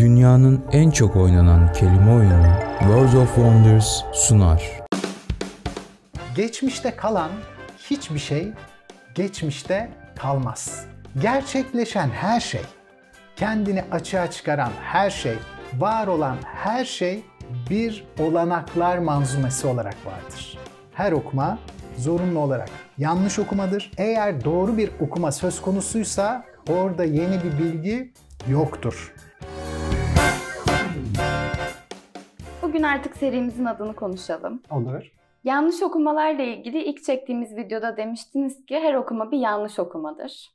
Dünyanın en çok oynanan kelime oyunu World of Wonders sunar. Geçmişte kalan hiçbir şey geçmişte kalmaz. Gerçekleşen her şey, kendini açığa çıkaran her şey, var olan her şey bir olanaklar manzumesi olarak vardır. Her okuma zorunlu olarak yanlış okumadır. Eğer doğru bir okuma söz konusuysa orada yeni bir bilgi yoktur. Bugün artık serimizin adını konuşalım. Olur. Yanlış okumalarla ilgili ilk çektiğimiz videoda demiştiniz ki her okuma bir yanlış okumadır.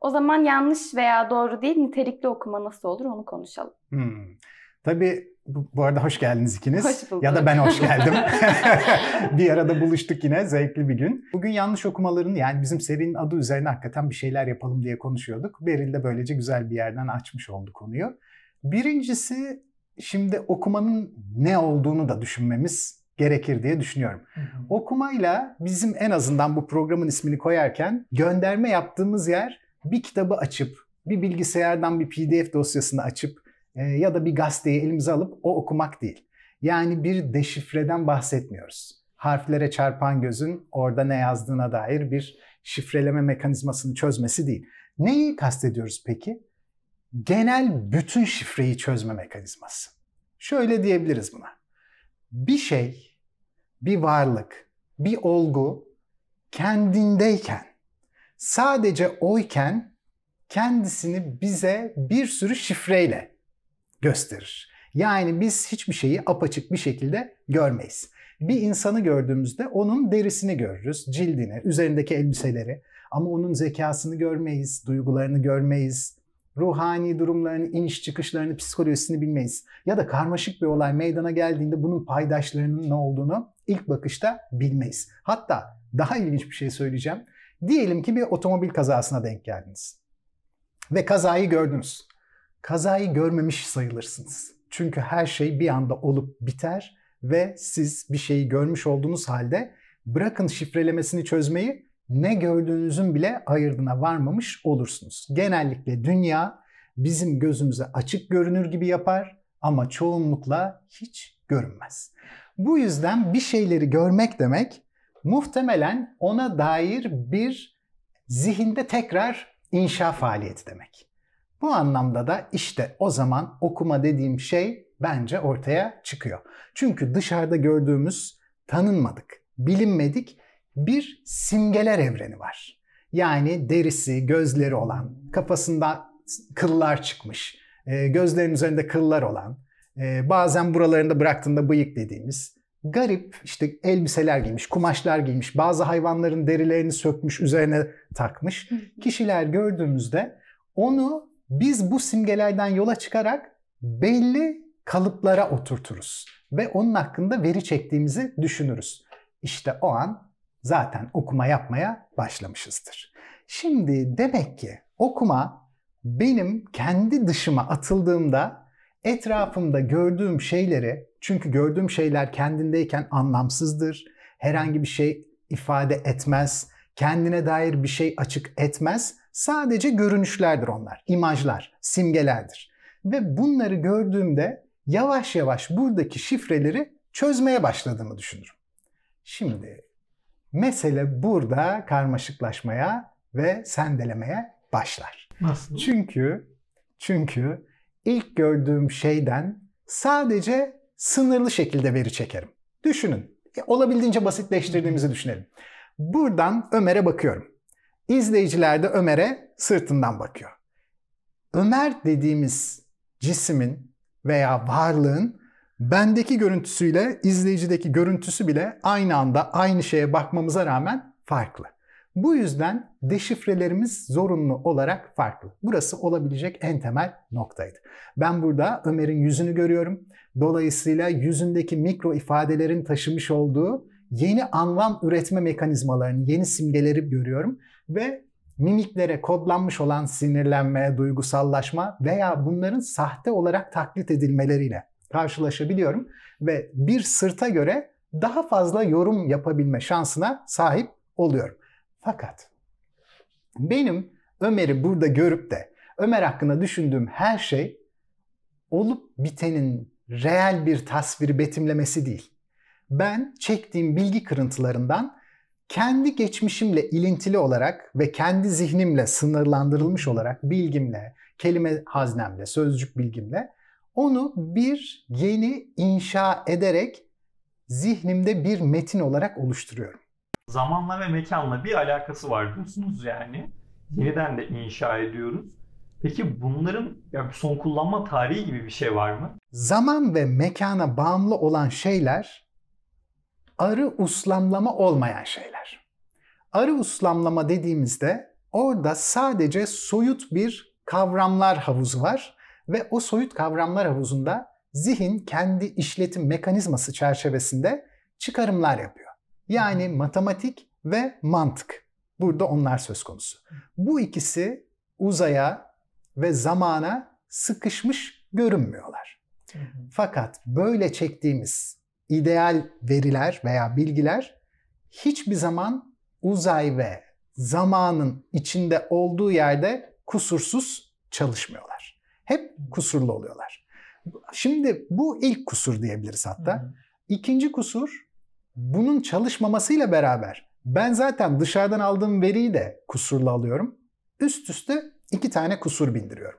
O zaman yanlış veya doğru değil nitelikli okuma nasıl olur onu konuşalım. Hmm. Tabii bu, bu arada hoş geldiniz ikiniz. Hoş bulduk. Ya da ben hoş geldim. bir arada buluştuk yine zevkli bir gün. Bugün yanlış okumaların yani bizim serinin adı üzerine hakikaten bir şeyler yapalım diye konuşuyorduk. Beril de böylece güzel bir yerden açmış oldu konuyu. Birincisi şimdi okumanın ne olduğunu da düşünmemiz gerekir diye düşünüyorum. Okumayla bizim en azından bu programın ismini koyarken gönderme yaptığımız yer bir kitabı açıp, bir bilgisayardan bir PDF dosyasını açıp e, ya da bir gazeteyi elimize alıp o okumak değil. Yani bir deşifreden bahsetmiyoruz. Harflere çarpan gözün orada ne yazdığına dair bir şifreleme mekanizmasını çözmesi değil. Neyi kastediyoruz peki? Genel bütün şifreyi çözme mekanizması. Şöyle diyebiliriz buna. Bir şey, bir varlık, bir olgu kendindeyken, sadece oyken kendisini bize bir sürü şifreyle gösterir. Yani biz hiçbir şeyi apaçık bir şekilde görmeyiz. Bir insanı gördüğümüzde onun derisini görürüz, cildini, üzerindeki elbiseleri. Ama onun zekasını görmeyiz, duygularını görmeyiz, ruhani durumlarını, iniş çıkışlarını, psikolojisini bilmeyiz. Ya da karmaşık bir olay meydana geldiğinde bunun paydaşlarının ne olduğunu ilk bakışta bilmeyiz. Hatta daha ilginç bir şey söyleyeceğim. Diyelim ki bir otomobil kazasına denk geldiniz. Ve kazayı gördünüz. Kazayı görmemiş sayılırsınız. Çünkü her şey bir anda olup biter ve siz bir şeyi görmüş olduğunuz halde bırakın şifrelemesini çözmeyi ne gördüğünüzün bile ayırdına varmamış olursunuz. Genellikle dünya bizim gözümüze açık görünür gibi yapar ama çoğunlukla hiç görünmez. Bu yüzden bir şeyleri görmek demek muhtemelen ona dair bir zihinde tekrar inşa faaliyeti demek. Bu anlamda da işte o zaman okuma dediğim şey bence ortaya çıkıyor. Çünkü dışarıda gördüğümüz tanınmadık, bilinmedik bir simgeler evreni var. Yani derisi, gözleri olan, kafasında kıllar çıkmış, e, gözlerin üzerinde kıllar olan, e, bazen buralarında bıraktığında bıyık dediğimiz garip işte elbiseler giymiş, kumaşlar giymiş, bazı hayvanların derilerini sökmüş, üzerine takmış kişiler gördüğümüzde onu biz bu simgelerden yola çıkarak belli kalıplara oturturuz ve onun hakkında veri çektiğimizi düşünürüz. İşte o an zaten okuma yapmaya başlamışızdır. Şimdi demek ki okuma benim kendi dışıma atıldığımda etrafımda gördüğüm şeyleri çünkü gördüğüm şeyler kendindeyken anlamsızdır. Herhangi bir şey ifade etmez. Kendine dair bir şey açık etmez. Sadece görünüşlerdir onlar. imajlar, simgelerdir. Ve bunları gördüğümde yavaş yavaş buradaki şifreleri çözmeye başladığımı düşünürüm. Şimdi mesele burada karmaşıklaşmaya ve sendelemeye başlar. Nasıl? Çünkü çünkü ilk gördüğüm şeyden sadece sınırlı şekilde veri çekerim. Düşünün. E, olabildiğince basitleştirdiğimizi düşünelim. Buradan Ömer'e bakıyorum. İzleyiciler de Ömer'e sırtından bakıyor. Ömer dediğimiz cismin veya varlığın bendeki görüntüsüyle izleyicideki görüntüsü bile aynı anda aynı şeye bakmamıza rağmen farklı. Bu yüzden deşifrelerimiz zorunlu olarak farklı. Burası olabilecek en temel noktaydı. Ben burada Ömer'in yüzünü görüyorum. Dolayısıyla yüzündeki mikro ifadelerin taşımış olduğu yeni anlam üretme mekanizmalarını, yeni simgeleri görüyorum ve mimiklere kodlanmış olan sinirlenme, duygusallaşma veya bunların sahte olarak taklit edilmeleriyle karşılaşabiliyorum ve bir sırta göre daha fazla yorum yapabilme şansına sahip oluyorum. Fakat benim Ömer'i burada görüp de Ömer hakkında düşündüğüm her şey olup bitenin reel bir tasviri betimlemesi değil. Ben çektiğim bilgi kırıntılarından kendi geçmişimle ilintili olarak ve kendi zihnimle sınırlandırılmış olarak bilgimle, kelime haznemle, sözcük bilgimle onu bir yeni inşa ederek zihnimde bir metin olarak oluşturuyorum. Zamanla ve mekanla bir alakası var diyorsunuz yani. Yeniden de inşa ediyoruz. Peki bunların ya son kullanma tarihi gibi bir şey var mı? Zaman ve mekana bağımlı olan şeyler arı uslamlama olmayan şeyler. Arı uslamlama dediğimizde orada sadece soyut bir kavramlar havuzu var ve o soyut kavramlar havuzunda zihin kendi işletim mekanizması çerçevesinde çıkarımlar yapıyor. Yani matematik ve mantık. Burada onlar söz konusu. Bu ikisi uzaya ve zamana sıkışmış görünmüyorlar. Fakat böyle çektiğimiz ideal veriler veya bilgiler hiçbir zaman uzay ve zamanın içinde olduğu yerde kusursuz çalışmıyorlar. Hep kusurlu oluyorlar. Şimdi bu ilk kusur diyebiliriz hatta. İkinci kusur bunun çalışmamasıyla beraber ben zaten dışarıdan aldığım veriyi de kusurlu alıyorum. Üst üste iki tane kusur bindiriyorum.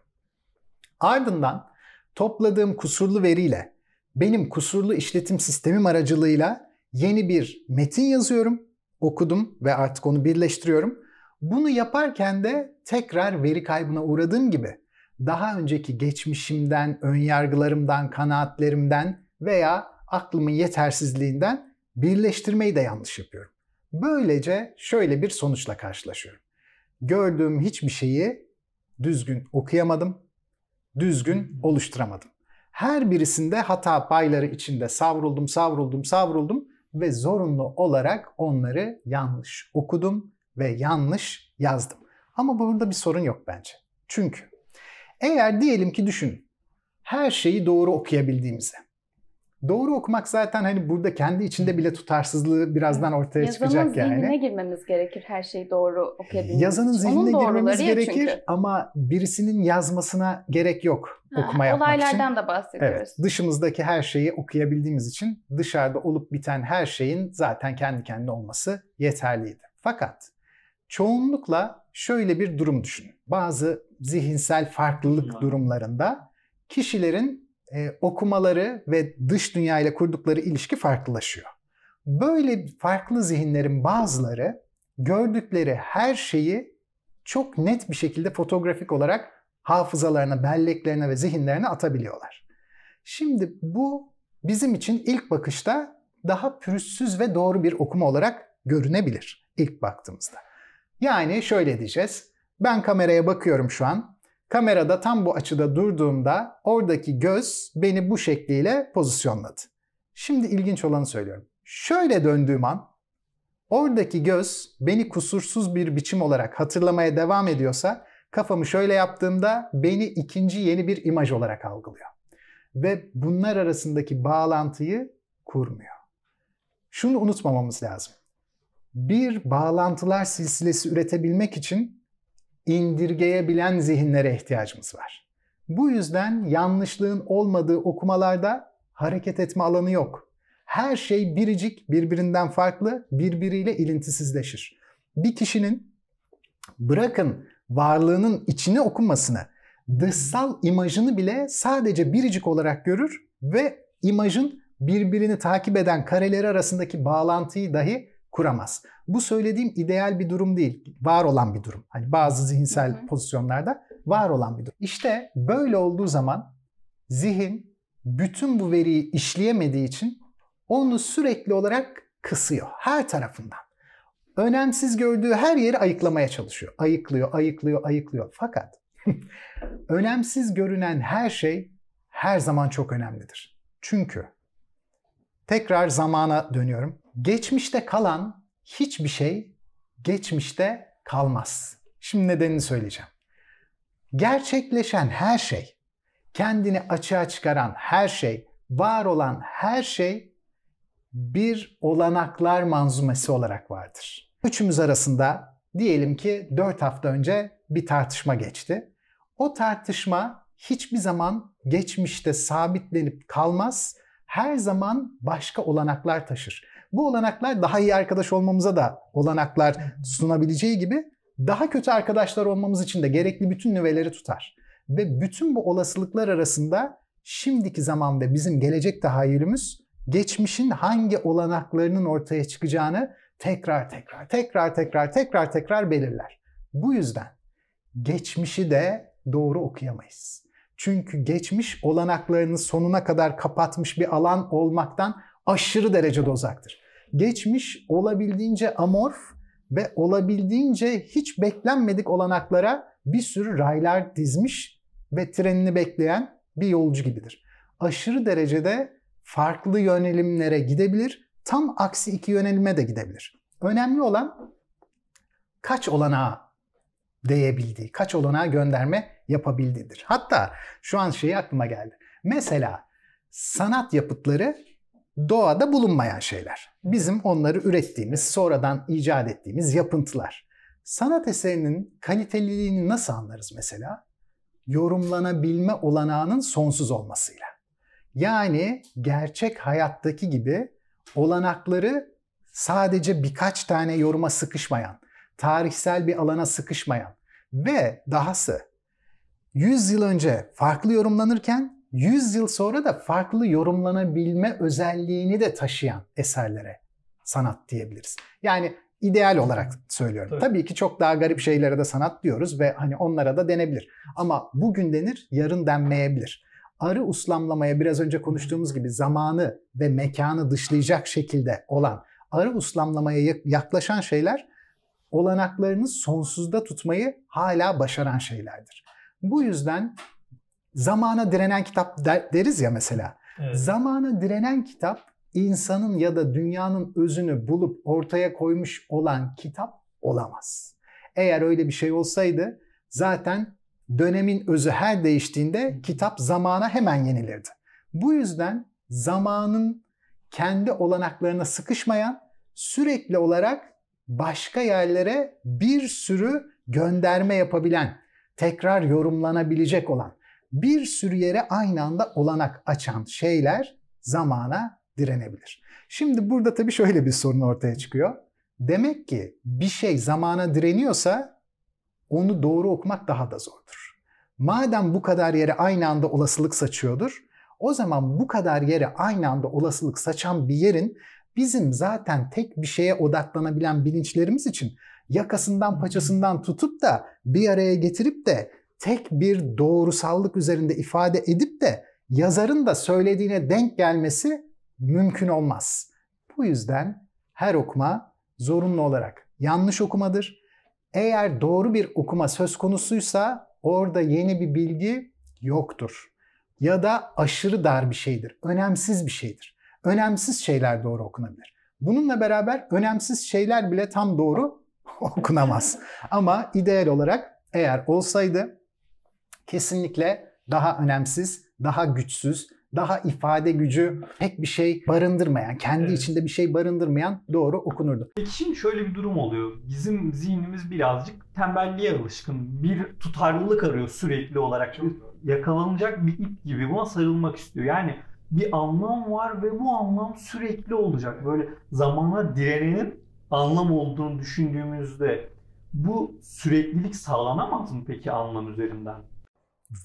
Ardından topladığım kusurlu veriyle benim kusurlu işletim sistemim aracılığıyla yeni bir metin yazıyorum, okudum ve artık onu birleştiriyorum. Bunu yaparken de tekrar veri kaybına uğradığım gibi daha önceki geçmişimden, önyargılarımdan, kanaatlerimden veya aklımın yetersizliğinden birleştirmeyi de yanlış yapıyorum. Böylece şöyle bir sonuçla karşılaşıyorum. Gördüğüm hiçbir şeyi düzgün okuyamadım, düzgün oluşturamadım. Her birisinde hata payları içinde savruldum, savruldum, savruldum ve zorunlu olarak onları yanlış okudum ve yanlış yazdım. Ama burada bir sorun yok bence. Çünkü eğer diyelim ki düşün her şeyi doğru okuyabildiğimizi. Doğru okumak zaten hani burada kendi içinde bile tutarsızlığı birazdan ortaya Yazanın çıkacak yani. zihnine girmemiz gerekir her şeyi doğru okuyabilmemiz Yazanın için. zihnine Onun girmemiz gerekir çünkü. ama birisinin yazmasına gerek yok Ha, okuma yapmak için. Olaylardan da bahsediyoruz. Evet, dışımızdaki her şeyi okuyabildiğimiz için dışarıda olup biten her şeyin zaten kendi kendine olması yeterliydi. Fakat çoğunlukla şöyle bir durum düşünün. Bazı zihinsel farklılık Hı. durumlarında kişilerin e, okumaları ve dış dünya ile kurdukları ilişki farklılaşıyor. Böyle farklı zihinlerin bazıları gördükleri her şeyi çok net bir şekilde fotoğrafik olarak hafızalarına, belleklerine ve zihinlerine atabiliyorlar. Şimdi bu bizim için ilk bakışta daha pürüzsüz ve doğru bir okuma olarak görünebilir ilk baktığımızda. Yani şöyle diyeceğiz. Ben kameraya bakıyorum şu an. Kamerada tam bu açıda durduğumda oradaki göz beni bu şekliyle pozisyonladı. Şimdi ilginç olanı söylüyorum. Şöyle döndüğüm an oradaki göz beni kusursuz bir biçim olarak hatırlamaya devam ediyorsa kafamı şöyle yaptığımda beni ikinci yeni bir imaj olarak algılıyor. Ve bunlar arasındaki bağlantıyı kurmuyor. Şunu unutmamamız lazım. Bir bağlantılar silsilesi üretebilmek için indirgeyebilen zihinlere ihtiyacımız var. Bu yüzden yanlışlığın olmadığı okumalarda hareket etme alanı yok. Her şey biricik, birbirinden farklı, birbiriyle ilintisizleşir. Bir kişinin bırakın varlığının içini okumasını, dışsal imajını bile sadece biricik olarak görür ve imajın birbirini takip eden kareleri arasındaki bağlantıyı dahi kuramaz. Bu söylediğim ideal bir durum değil, var olan bir durum. Hani bazı zihinsel Hı hı. pozisyonlarda var olan bir durum. İşte böyle olduğu zaman zihin bütün bu veriyi işleyemediği için onu sürekli olarak kısıyor her tarafından. Önemsiz gördüğü her yeri ayıklamaya çalışıyor. Ayıklıyor, ayıklıyor, ayıklıyor. Fakat önemsiz görünen her şey her zaman çok önemlidir. Çünkü tekrar zamana dönüyorum. Geçmişte kalan hiçbir şey geçmişte kalmaz. Şimdi nedenini söyleyeceğim. Gerçekleşen her şey, kendini açığa çıkaran her şey, var olan her şey bir olanaklar manzumesi olarak vardır. Üçümüz arasında diyelim ki 4 hafta önce bir tartışma geçti. O tartışma hiçbir zaman geçmişte sabitlenip kalmaz. Her zaman başka olanaklar taşır. Bu olanaklar daha iyi arkadaş olmamıza da olanaklar sunabileceği gibi daha kötü arkadaşlar olmamız için de gerekli bütün nüveleri tutar. Ve bütün bu olasılıklar arasında şimdiki zaman ve bizim gelecek tahayyülümüz geçmişin hangi olanaklarının ortaya çıkacağını tekrar tekrar tekrar tekrar tekrar tekrar belirler. Bu yüzden geçmişi de doğru okuyamayız. Çünkü geçmiş olanaklarını sonuna kadar kapatmış bir alan olmaktan aşırı derecede uzaktır. Geçmiş olabildiğince amorf ve olabildiğince hiç beklenmedik olanaklara bir sürü raylar dizmiş ve trenini bekleyen bir yolcu gibidir. Aşırı derecede farklı yönelimlere gidebilir, tam aksi iki yönelime de gidebilir. Önemli olan kaç olanağa değebildiği, kaç olanağa gönderme yapabildiğidir. Hatta şu an şey aklıma geldi. Mesela sanat yapıtları doğada bulunmayan şeyler. Bizim onları ürettiğimiz, sonradan icat ettiğimiz yapıntılar. Sanat eserinin kaliteliliğini nasıl anlarız mesela? Yorumlanabilme olanağının sonsuz olmasıyla. Yani gerçek hayattaki gibi olanakları sadece birkaç tane yoruma sıkışmayan, tarihsel bir alana sıkışmayan ve dahası 100 yıl önce farklı yorumlanırken 100 yıl sonra da farklı yorumlanabilme özelliğini de taşıyan eserlere sanat diyebiliriz. Yani ideal olarak söylüyorum. Tabii. Tabii ki çok daha garip şeylere de sanat diyoruz ve hani onlara da denebilir. Ama bugün denir, yarın denmeyebilir. Arı uslamlamaya biraz önce konuştuğumuz gibi zamanı ve mekanı dışlayacak şekilde olan arı uslamlamaya yaklaşan şeyler olanaklarını sonsuzda tutmayı hala başaran şeylerdir. Bu yüzden zamana direnen kitap deriz ya mesela. Evet. Zamana direnen kitap insanın ya da dünyanın özünü bulup ortaya koymuş olan kitap olamaz. Eğer öyle bir şey olsaydı zaten dönemin özü her değiştiğinde kitap zamana hemen yenilirdi. Bu yüzden zamanın kendi olanaklarına sıkışmayan sürekli olarak başka yerlere bir sürü gönderme yapabilen, tekrar yorumlanabilecek olan, bir sürü yere aynı anda olanak açan şeyler zamana direnebilir. Şimdi burada tabii şöyle bir sorun ortaya çıkıyor. Demek ki bir şey zamana direniyorsa onu doğru okumak daha da zordur. Madem bu kadar yere aynı anda olasılık saçıyordur, o zaman bu kadar yere aynı anda olasılık saçan bir yerin bizim zaten tek bir şeye odaklanabilen bilinçlerimiz için yakasından paçasından tutup da bir araya getirip de tek bir doğrusallık üzerinde ifade edip de yazarın da söylediğine denk gelmesi mümkün olmaz. Bu yüzden her okuma zorunlu olarak yanlış okumadır. Eğer doğru bir okuma söz konusuysa orada yeni bir bilgi yoktur. Ya da aşırı dar bir şeydir, önemsiz bir şeydir. Önemsiz şeyler doğru okunabilir. Bununla beraber önemsiz şeyler bile tam doğru okunamaz. Ama ideal olarak eğer olsaydı kesinlikle daha önemsiz, daha güçsüz, daha ifade gücü pek bir şey barındırmayan, kendi Evet. içinde bir şey barındırmayan doğru okunurdu. Peki şimdi şöyle bir durum oluyor. Bizim zihnimiz birazcık tembelliğe alışkın. Bir tutarlılık arıyor sürekli olarak. Yakalanacak bir ip gibi buna sarılmak istiyor. Yani bir anlam var ve bu anlam sürekli olacak. Böyle zamana direnenin anlam olduğunu düşündüğümüzde bu süreklilik sağlanamaz mı peki anlam üzerinden?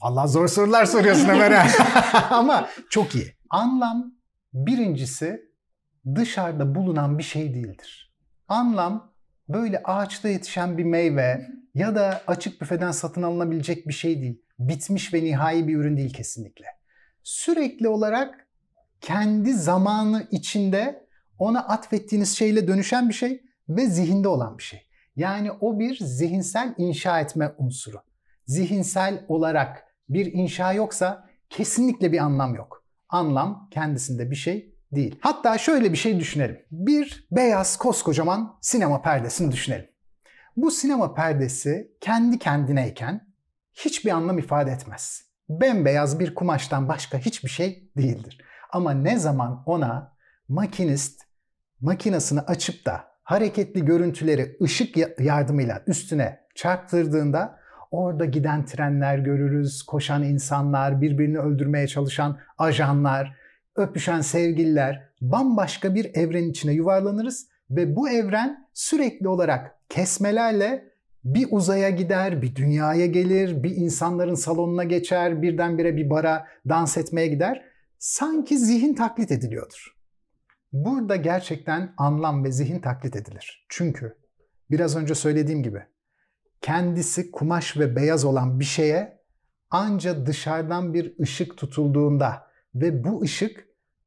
Vallahi zor sorular soruyorsun Ömer. Ama çok iyi. Anlam birincisi dışarıda bulunan bir şey değildir. Anlam böyle ağaçta yetişen bir meyve ya da açık büfeden satın alınabilecek bir şey değil. Bitmiş ve nihai bir ürün değil kesinlikle. Sürekli olarak kendi zamanı içinde ona atfettiğiniz şeyle dönüşen bir şey ve zihinde olan bir şey. Yani o bir zihinsel inşa etme unsuru zihinsel olarak bir inşa yoksa kesinlikle bir anlam yok. Anlam kendisinde bir şey değil. Hatta şöyle bir şey düşünelim. Bir beyaz koskocaman sinema perdesini düşünelim. Bu sinema perdesi kendi kendineyken hiçbir anlam ifade etmez. Bembeyaz bir kumaştan başka hiçbir şey değildir. Ama ne zaman ona makinist makinasını açıp da hareketli görüntüleri ışık ya- yardımıyla üstüne çarptırdığında Orada giden trenler görürüz, koşan insanlar, birbirini öldürmeye çalışan ajanlar, öpüşen sevgililer. Bambaşka bir evrenin içine yuvarlanırız ve bu evren sürekli olarak kesmelerle bir uzaya gider, bir dünyaya gelir, bir insanların salonuna geçer, birdenbire bir bara dans etmeye gider. Sanki zihin taklit ediliyordur. Burada gerçekten anlam ve zihin taklit edilir. Çünkü biraz önce söylediğim gibi kendisi kumaş ve beyaz olan bir şeye anca dışarıdan bir ışık tutulduğunda ve bu ışık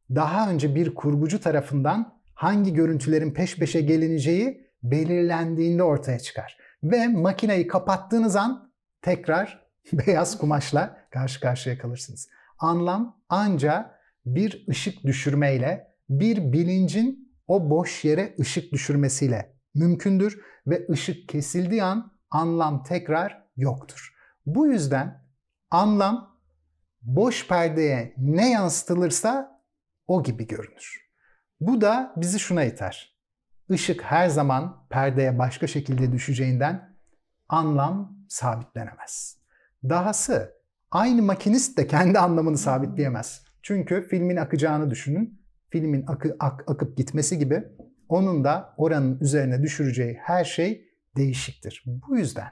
daha önce bir kurgucu tarafından hangi görüntülerin peş peşe gelineceği belirlendiğinde ortaya çıkar. Ve makineyi kapattığınız an tekrar beyaz kumaşla karşı karşıya kalırsınız. Anlam anca bir ışık düşürmeyle, bir bilincin o boş yere ışık düşürmesiyle mümkündür ve ışık kesildiği an anlam tekrar yoktur. Bu yüzden anlam boş perdeye ne yansıtılırsa o gibi görünür. Bu da bizi şuna iter. Işık her zaman perdeye başka şekilde düşeceğinden anlam sabitlenemez. Dahası aynı makinist de kendi anlamını sabitleyemez. Çünkü filmin akacağını düşünün. Filmin akı, ak, akıp gitmesi gibi onun da oranın üzerine düşüreceği her şey değişiktir. Bu yüzden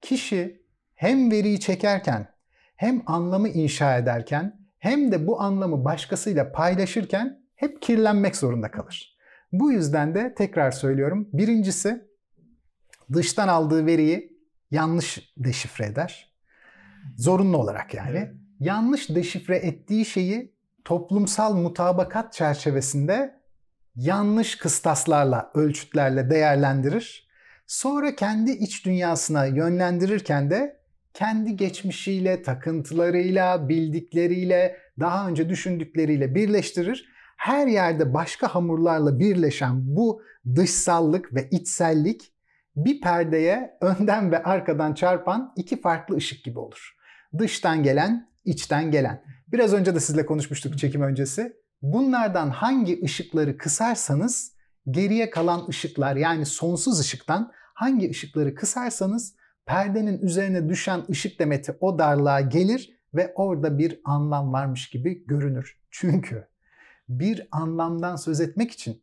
kişi hem veriyi çekerken hem anlamı inşa ederken hem de bu anlamı başkasıyla paylaşırken hep kirlenmek zorunda kalır. Bu yüzden de tekrar söylüyorum. Birincisi dıştan aldığı veriyi yanlış deşifre eder. Zorunlu olarak yani. Yanlış deşifre ettiği şeyi toplumsal mutabakat çerçevesinde yanlış kıstaslarla, ölçütlerle değerlendirir. Sonra kendi iç dünyasına yönlendirirken de kendi geçmişiyle, takıntılarıyla, bildikleriyle, daha önce düşündükleriyle birleştirir. Her yerde başka hamurlarla birleşen bu dışsallık ve içsellik bir perdeye önden ve arkadan çarpan iki farklı ışık gibi olur. Dıştan gelen, içten gelen. Biraz önce de sizle konuşmuştuk çekim öncesi. Bunlardan hangi ışıkları kısarsanız geriye kalan ışıklar yani sonsuz ışıktan hangi ışıkları kısarsanız perdenin üzerine düşen ışık demeti o darlığa gelir ve orada bir anlam varmış gibi görünür. Çünkü bir anlamdan söz etmek için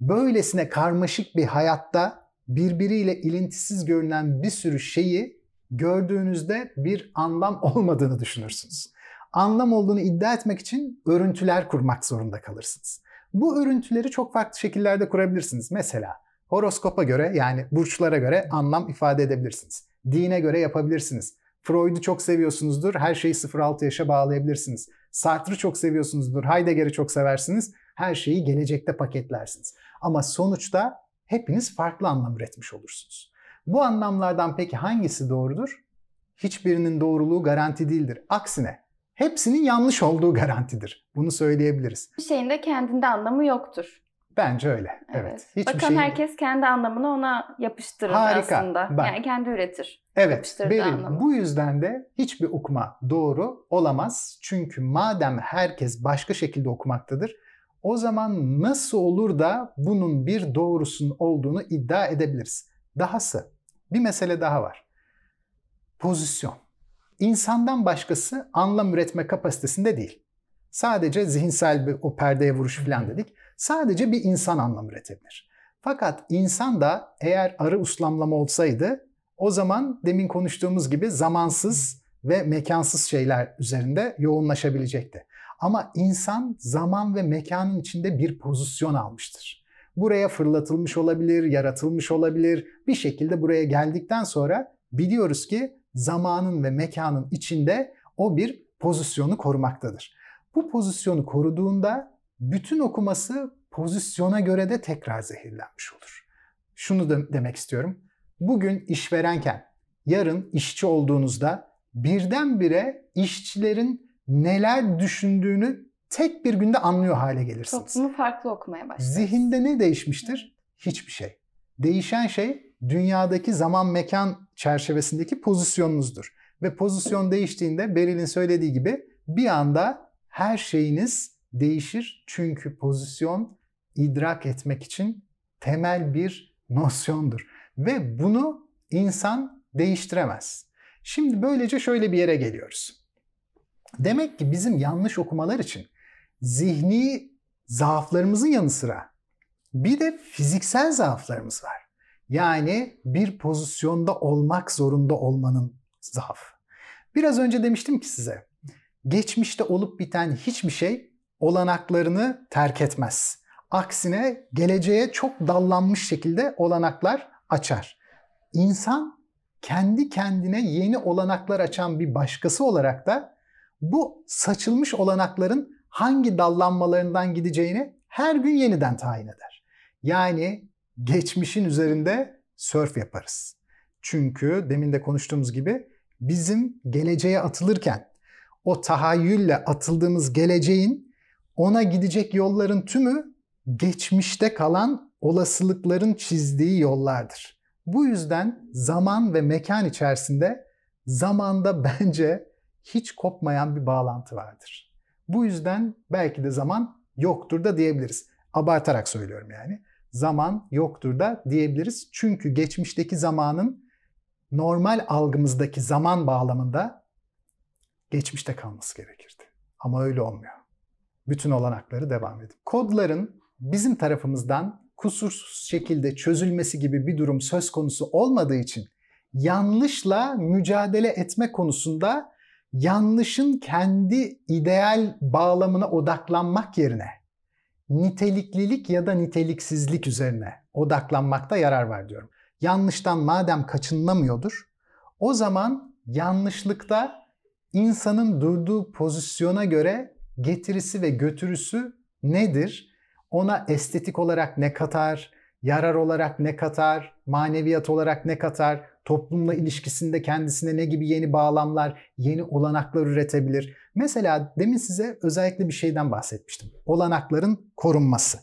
böylesine karmaşık bir hayatta birbiriyle ilintisiz görünen bir sürü şeyi gördüğünüzde bir anlam olmadığını düşünürsünüz. Anlam olduğunu iddia etmek için örüntüler kurmak zorunda kalırsınız. Bu örüntüleri çok farklı şekillerde kurabilirsiniz. Mesela horoskopa göre yani burçlara göre anlam ifade edebilirsiniz. Dine göre yapabilirsiniz. Freud'u çok seviyorsunuzdur, her şeyi 0-6 yaşa bağlayabilirsiniz. Sartre'ı çok seviyorsunuzdur, Heidegger'i çok seversiniz, her şeyi gelecekte paketlersiniz. Ama sonuçta hepiniz farklı anlam üretmiş olursunuz. Bu anlamlardan peki hangisi doğrudur? Hiçbirinin doğruluğu garanti değildir. Aksine hepsinin yanlış olduğu garantidir. Bunu söyleyebiliriz. Bir şeyin de kendinde anlamı yoktur. Bence öyle. Evet. Hiçbir Bakan şeyin- herkes kendi anlamını ona yapıştırır Harika. aslında. Bak. Yani kendi üretir. Evet, anlamı. Bu yüzden de hiçbir okuma doğru olamaz. Çünkü madem herkes başka şekilde okumaktadır, o zaman nasıl olur da bunun bir doğrusunun olduğunu iddia edebiliriz. Dahası bir mesele daha var. Pozisyon. İnsandan başkası anlam üretme kapasitesinde değil. Sadece zihinsel bir o perdeye vuruş falan dedik. Sadece bir insan anlam üretebilir. Fakat insan da eğer arı uslamlama olsaydı o zaman demin konuştuğumuz gibi zamansız ve mekansız şeyler üzerinde yoğunlaşabilecekti. Ama insan zaman ve mekanın içinde bir pozisyon almıştır. Buraya fırlatılmış olabilir, yaratılmış olabilir. Bir şekilde buraya geldikten sonra biliyoruz ki zamanın ve mekanın içinde o bir pozisyonu korumaktadır. Bu pozisyonu koruduğunda bütün okuması pozisyona göre de tekrar zehirlenmiş olur. Şunu da demek istiyorum. Bugün işverenken, yarın işçi olduğunuzda birdenbire işçilerin neler düşündüğünü tek bir günde anlıyor hale gelirsiniz. Toplumu farklı okumaya başlarız. Zihinde ne değişmiştir? Hiçbir şey. Değişen şey dünyadaki zaman mekan çerçevesindeki pozisyonunuzdur. Ve pozisyon değiştiğinde Beril'in söylediği gibi bir anda her şeyiniz değişir. Çünkü pozisyon idrak etmek için temel bir nosyondur. Ve bunu insan değiştiremez. Şimdi böylece şöyle bir yere geliyoruz. Demek ki bizim yanlış okumalar için zihni zaaflarımızın yanı sıra bir de fiziksel zaaflarımız var. Yani bir pozisyonda olmak zorunda olmanın zaafı. Biraz önce demiştim ki size, geçmişte olup biten hiçbir şey olanaklarını terk etmez. Aksine geleceğe çok dallanmış şekilde olanaklar açar. İnsan kendi kendine yeni olanaklar açan bir başkası olarak da bu saçılmış olanakların hangi dallanmalarından gideceğini her gün yeniden tayin eder. Yani geçmişin üzerinde sörf yaparız. Çünkü demin de konuştuğumuz gibi bizim geleceğe atılırken o tahayyülle atıldığımız geleceğin ona gidecek yolların tümü geçmişte kalan olasılıkların çizdiği yollardır. Bu yüzden zaman ve mekan içerisinde zamanda bence hiç kopmayan bir bağlantı vardır. Bu yüzden belki de zaman yoktur da diyebiliriz. Abartarak söylüyorum yani. Zaman yoktur da diyebiliriz. Çünkü geçmişteki zamanın normal algımızdaki zaman bağlamında geçmişte kalması gerekirdi. Ama öyle olmuyor. Bütün olanakları devam edin. Kodların bizim tarafımızdan kusursuz şekilde çözülmesi gibi bir durum söz konusu olmadığı için yanlışla mücadele etme konusunda yanlışın kendi ideal bağlamına odaklanmak yerine niteliklilik ya da niteliksizlik üzerine odaklanmakta yarar var diyorum. Yanlıştan madem kaçınılamıyordur, o zaman yanlışlıkta insanın durduğu pozisyona göre getirisi ve götürüsü nedir? Ona estetik olarak ne katar, yarar olarak ne katar, maneviyat olarak ne katar, toplumla ilişkisinde kendisine ne gibi yeni bağlamlar, yeni olanaklar üretebilir. Mesela demin size özellikle bir şeyden bahsetmiştim. Olanakların korunması.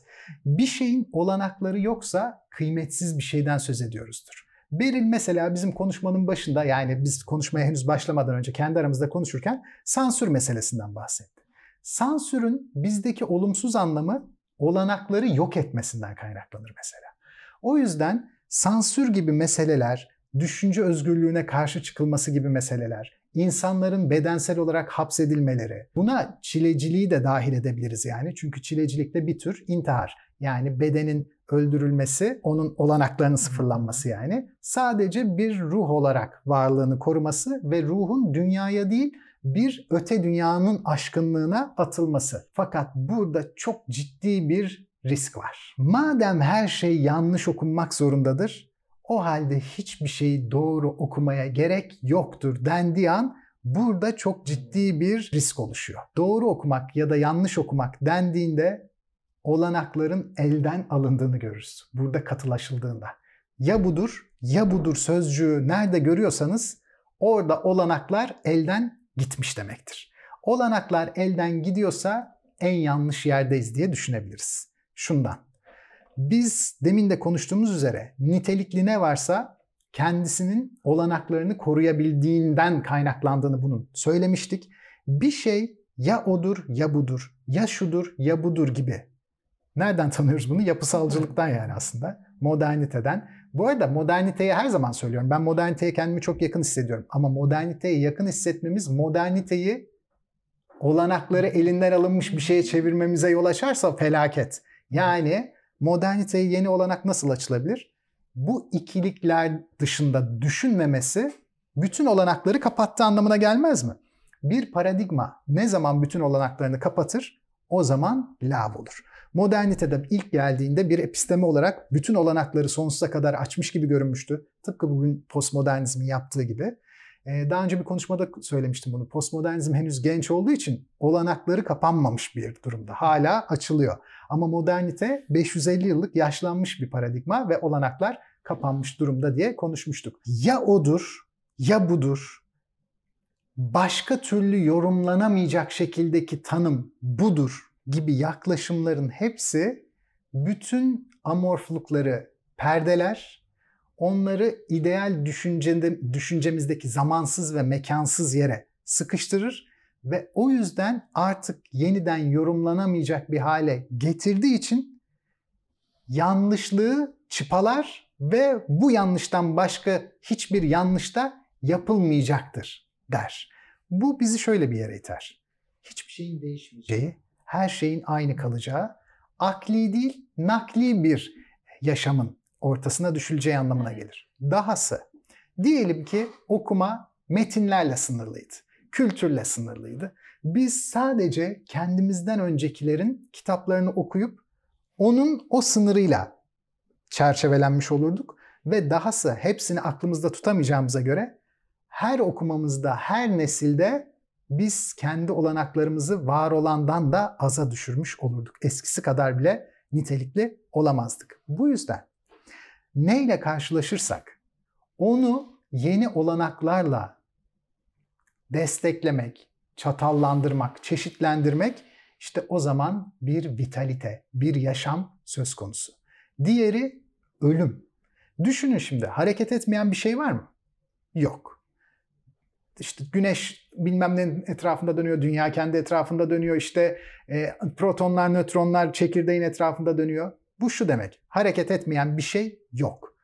Bir şeyin olanakları yoksa kıymetsiz bir şeyden söz ediyoruzdur. Beril mesela bizim konuşmanın başında yani biz konuşmaya henüz başlamadan önce kendi aramızda konuşurken sansür meselesinden bahsetti. Sansürün bizdeki olumsuz anlamı olanakları yok etmesinden kaynaklanır mesela. O yüzden sansür gibi meseleler, düşünce özgürlüğüne karşı çıkılması gibi meseleler, insanların bedensel olarak hapsedilmeleri, buna çileciliği de dahil edebiliriz yani. Çünkü çilecilik de bir tür intihar. Yani bedenin öldürülmesi, onun olanaklarının sıfırlanması yani. Sadece bir ruh olarak varlığını koruması ve ruhun dünyaya değil bir öte dünyanın aşkınlığına atılması. Fakat burada çok ciddi bir risk var. Madem her şey yanlış okunmak zorundadır, o halde hiçbir şeyi doğru okumaya gerek yoktur dendiği an burada çok ciddi bir risk oluşuyor. Doğru okumak ya da yanlış okumak dendiğinde olanakların elden alındığını görürüz. Burada katılaşıldığında. Ya budur ya budur sözcüğü nerede görüyorsanız orada olanaklar elden gitmiş demektir. Olanaklar elden gidiyorsa en yanlış yerdeyiz diye düşünebiliriz. Şundan. Biz demin de konuştuğumuz üzere nitelikli ne varsa kendisinin olanaklarını koruyabildiğinden kaynaklandığını bunun söylemiştik. Bir şey ya odur ya budur, ya şudur ya budur gibi. Nereden tanıyoruz bunu? Yapısalcılıktan yani aslında. Moderniteden. Bu arada moderniteyi her zaman söylüyorum. Ben moderniteye kendimi çok yakın hissediyorum. Ama moderniteye yakın hissetmemiz moderniteyi olanakları elinden alınmış bir şeye çevirmemize yol açarsa felaket. Yani moderniteye yeni olanak nasıl açılabilir? Bu ikilikler dışında düşünmemesi bütün olanakları kapattığı anlamına gelmez mi? Bir paradigma ne zaman bütün olanaklarını kapatır? O zaman lav olur. Modernitede ilk geldiğinde bir episteme olarak bütün olanakları sonsuza kadar açmış gibi görünmüştü. Tıpkı bugün postmodernizmin yaptığı gibi. Ee, daha önce bir konuşmada söylemiştim bunu. Postmodernizm henüz genç olduğu için olanakları kapanmamış bir durumda. Hala açılıyor. Ama modernite 550 yıllık yaşlanmış bir paradigma ve olanaklar kapanmış durumda diye konuşmuştuk. Ya odur ya budur. Başka türlü yorumlanamayacak şekildeki tanım budur gibi yaklaşımların hepsi bütün amorflukları perdeler, onları ideal düşüncede, düşüncemizdeki zamansız ve mekansız yere sıkıştırır ve o yüzden artık yeniden yorumlanamayacak bir hale getirdiği için yanlışlığı çıpalar ve bu yanlıştan başka hiçbir yanlış da yapılmayacaktır der. Bu bizi şöyle bir yere iter. Hiçbir şeyin değişmeyeceği, her şeyin aynı kalacağı, akli değil nakli bir yaşamın ortasına düşüleceği anlamına gelir. Dahası diyelim ki okuma metinlerle sınırlıydı, kültürle sınırlıydı. Biz sadece kendimizden öncekilerin kitaplarını okuyup onun o sınırıyla çerçevelenmiş olurduk ve dahası hepsini aklımızda tutamayacağımıza göre her okumamızda, her nesilde biz kendi olanaklarımızı var olandan da aza düşürmüş olurduk. Eskisi kadar bile nitelikli olamazdık. Bu yüzden neyle karşılaşırsak onu yeni olanaklarla desteklemek, çatallandırmak, çeşitlendirmek işte o zaman bir vitalite, bir yaşam söz konusu. Diğeri ölüm. Düşünün şimdi hareket etmeyen bir şey var mı? Yok. İşte güneş bilmem ne etrafında dönüyor, dünya kendi etrafında dönüyor, işte e, protonlar, nötronlar çekirdeğin etrafında dönüyor. Bu şu demek, hareket etmeyen bir şey yok.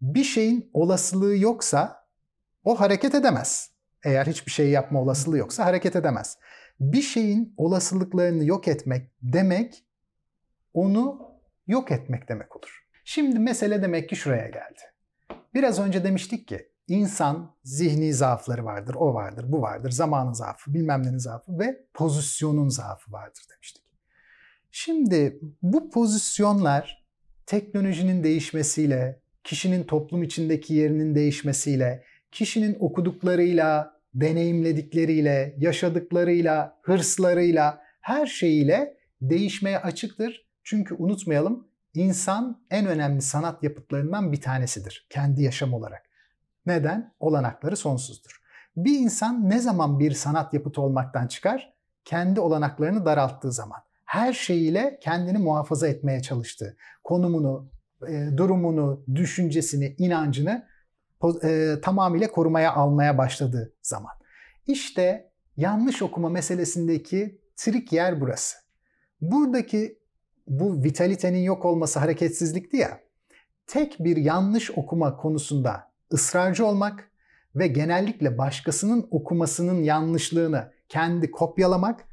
Bir şeyin olasılığı yoksa o hareket edemez. Eğer hiçbir şey yapma olasılığı yoksa hareket edemez. Bir şeyin olasılıklarını yok etmek demek onu yok etmek demek olur. Şimdi mesele demek ki şuraya geldi. Biraz önce demiştik ki insan zihni zaafları vardır, o vardır, bu vardır, zamanın zaafı, bilmem nenin zaafı ve pozisyonun zaafı vardır demiştik. Şimdi bu pozisyonlar teknolojinin değişmesiyle, kişinin toplum içindeki yerinin değişmesiyle, kişinin okuduklarıyla, deneyimledikleriyle, yaşadıklarıyla, hırslarıyla, her şeyiyle değişmeye açıktır. Çünkü unutmayalım insan en önemli sanat yapıtlarından bir tanesidir kendi yaşam olarak. Neden? Olanakları sonsuzdur. Bir insan ne zaman bir sanat yapıtı olmaktan çıkar? Kendi olanaklarını daralttığı zaman. Her şeyiyle kendini muhafaza etmeye çalıştığı, konumunu, e, durumunu, düşüncesini, inancını e, tamamıyla korumaya almaya başladığı zaman. İşte yanlış okuma meselesindeki trik yer burası. Buradaki bu vitalitenin yok olması hareketsizlikti ya. Tek bir yanlış okuma konusunda ısrarcı olmak ve genellikle başkasının okumasının yanlışlığını kendi kopyalamak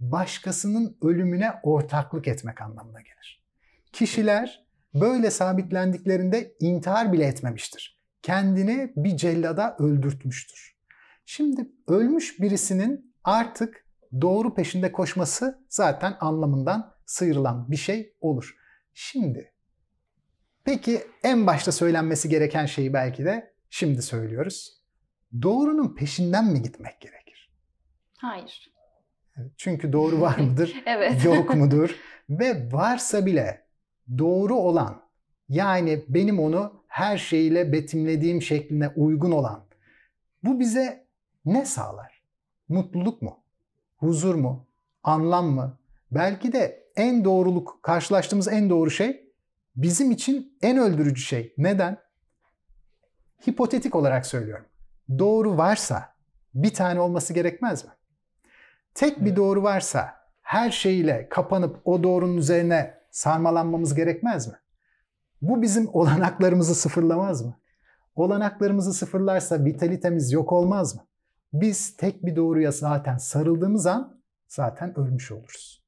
başkasının ölümüne ortaklık etmek anlamına gelir. Kişiler böyle sabitlendiklerinde intihar bile etmemiştir. Kendini bir cellada öldürtmüştür. Şimdi ölmüş birisinin artık doğru peşinde koşması zaten anlamından sıyrılan bir şey olur. Şimdi peki en başta söylenmesi gereken şeyi belki de şimdi söylüyoruz. Doğrunun peşinden mi gitmek gerekir? Hayır. Çünkü doğru var mıdır? evet. Yok mudur? Ve varsa bile doğru olan yani benim onu her şeyle betimlediğim şekline uygun olan bu bize ne sağlar? Mutluluk mu? Huzur mu? Anlam mı? Belki de en doğruluk, karşılaştığımız en doğru şey bizim için en öldürücü şey. Neden? Hipotetik olarak söylüyorum. Doğru varsa bir tane olması gerekmez mi? Tek bir doğru varsa her şeyle kapanıp o doğrunun üzerine sarmalanmamız gerekmez mi? Bu bizim olanaklarımızı sıfırlamaz mı? Olanaklarımızı sıfırlarsa vitalitemiz yok olmaz mı? Biz tek bir doğruya zaten sarıldığımız an zaten ölmüş oluruz.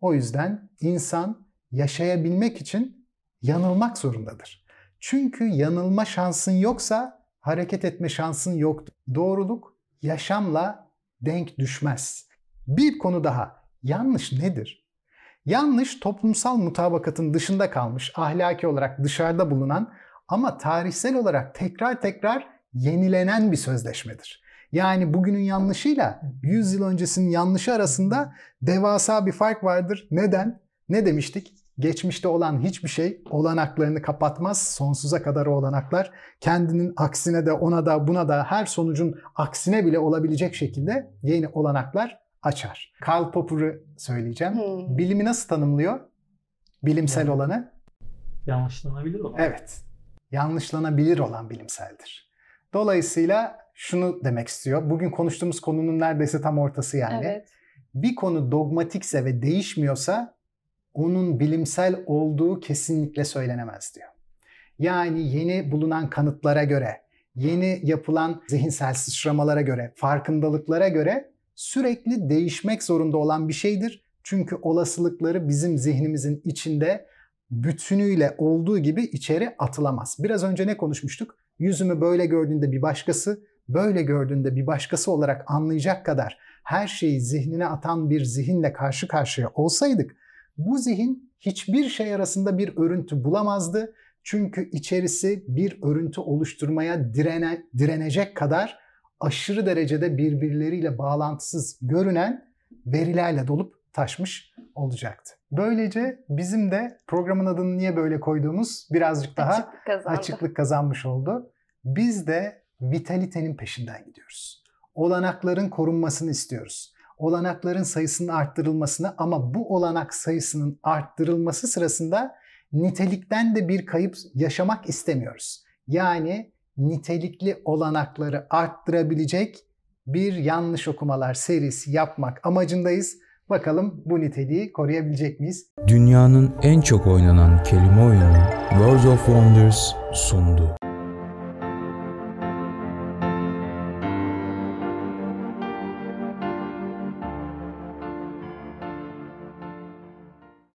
O yüzden insan yaşayabilmek için yanılmak zorundadır. Çünkü yanılma şansın yoksa hareket etme şansın yoktur. Doğruluk yaşamla denk düşmez. Bir konu daha. Yanlış nedir? Yanlış toplumsal mutabakatın dışında kalmış, ahlaki olarak dışarıda bulunan ama tarihsel olarak tekrar tekrar yenilenen bir sözleşmedir. Yani bugünün yanlışıyla 100 yıl öncesinin yanlışı arasında devasa bir fark vardır. Neden? Ne demiştik? Geçmişte olan hiçbir şey olanaklarını kapatmaz. Sonsuza kadar o olanaklar kendinin aksine de ona da buna da her sonucun aksine bile olabilecek şekilde yeni olanaklar açar. Karl Popper'ı söyleyeceğim. Hmm. Bilimi nasıl tanımlıyor? Bilimsel Yani. olanı? Yanlışlanabilir olan. Evet. Yanlışlanabilir olan bilimseldir. Dolayısıyla şunu demek istiyor. Bugün konuştuğumuz konunun neredeyse tam ortası yani. Evet. Bir konu dogmatikse ve değişmiyorsa onun bilimsel olduğu kesinlikle söylenemez diyor. Yani yeni bulunan kanıtlara göre, yeni yapılan zihinsel sıçramalara göre, farkındalıklara göre sürekli değişmek zorunda olan bir şeydir. Çünkü olasılıkları bizim zihnimizin içinde bütünüyle olduğu gibi içeri atılamaz. Biraz önce ne konuşmuştuk? Yüzümü böyle gördüğünde bir başkası, böyle gördüğünde bir başkası olarak anlayacak kadar her şeyi zihnine atan bir zihinle karşı karşıya olsaydık bu zihin hiçbir şey arasında bir örüntü bulamazdı. Çünkü içerisi bir örüntü oluşturmaya direne, direnecek kadar aşırı derecede birbirleriyle bağlantısız görünen verilerle dolup taşmış olacaktı. Böylece bizim de programın adını niye böyle koyduğumuz birazcık daha Açıklık kazandı. açıklık kazanmış oldu. Biz de vitalitenin peşinden gidiyoruz. Olanakların korunmasını istiyoruz. Olanakların sayısının arttırılmasını ama bu olanak sayısının arttırılması sırasında nitelikten de bir kayıp yaşamak istemiyoruz. Yani nitelikli olanakları arttırabilecek bir yanlış okumalar serisi yapmak amacındayız. Bakalım bu niteliği koruyabilecek miyiz? Dünyanın en çok oynanan kelime oyunu Words of Wonders sundu.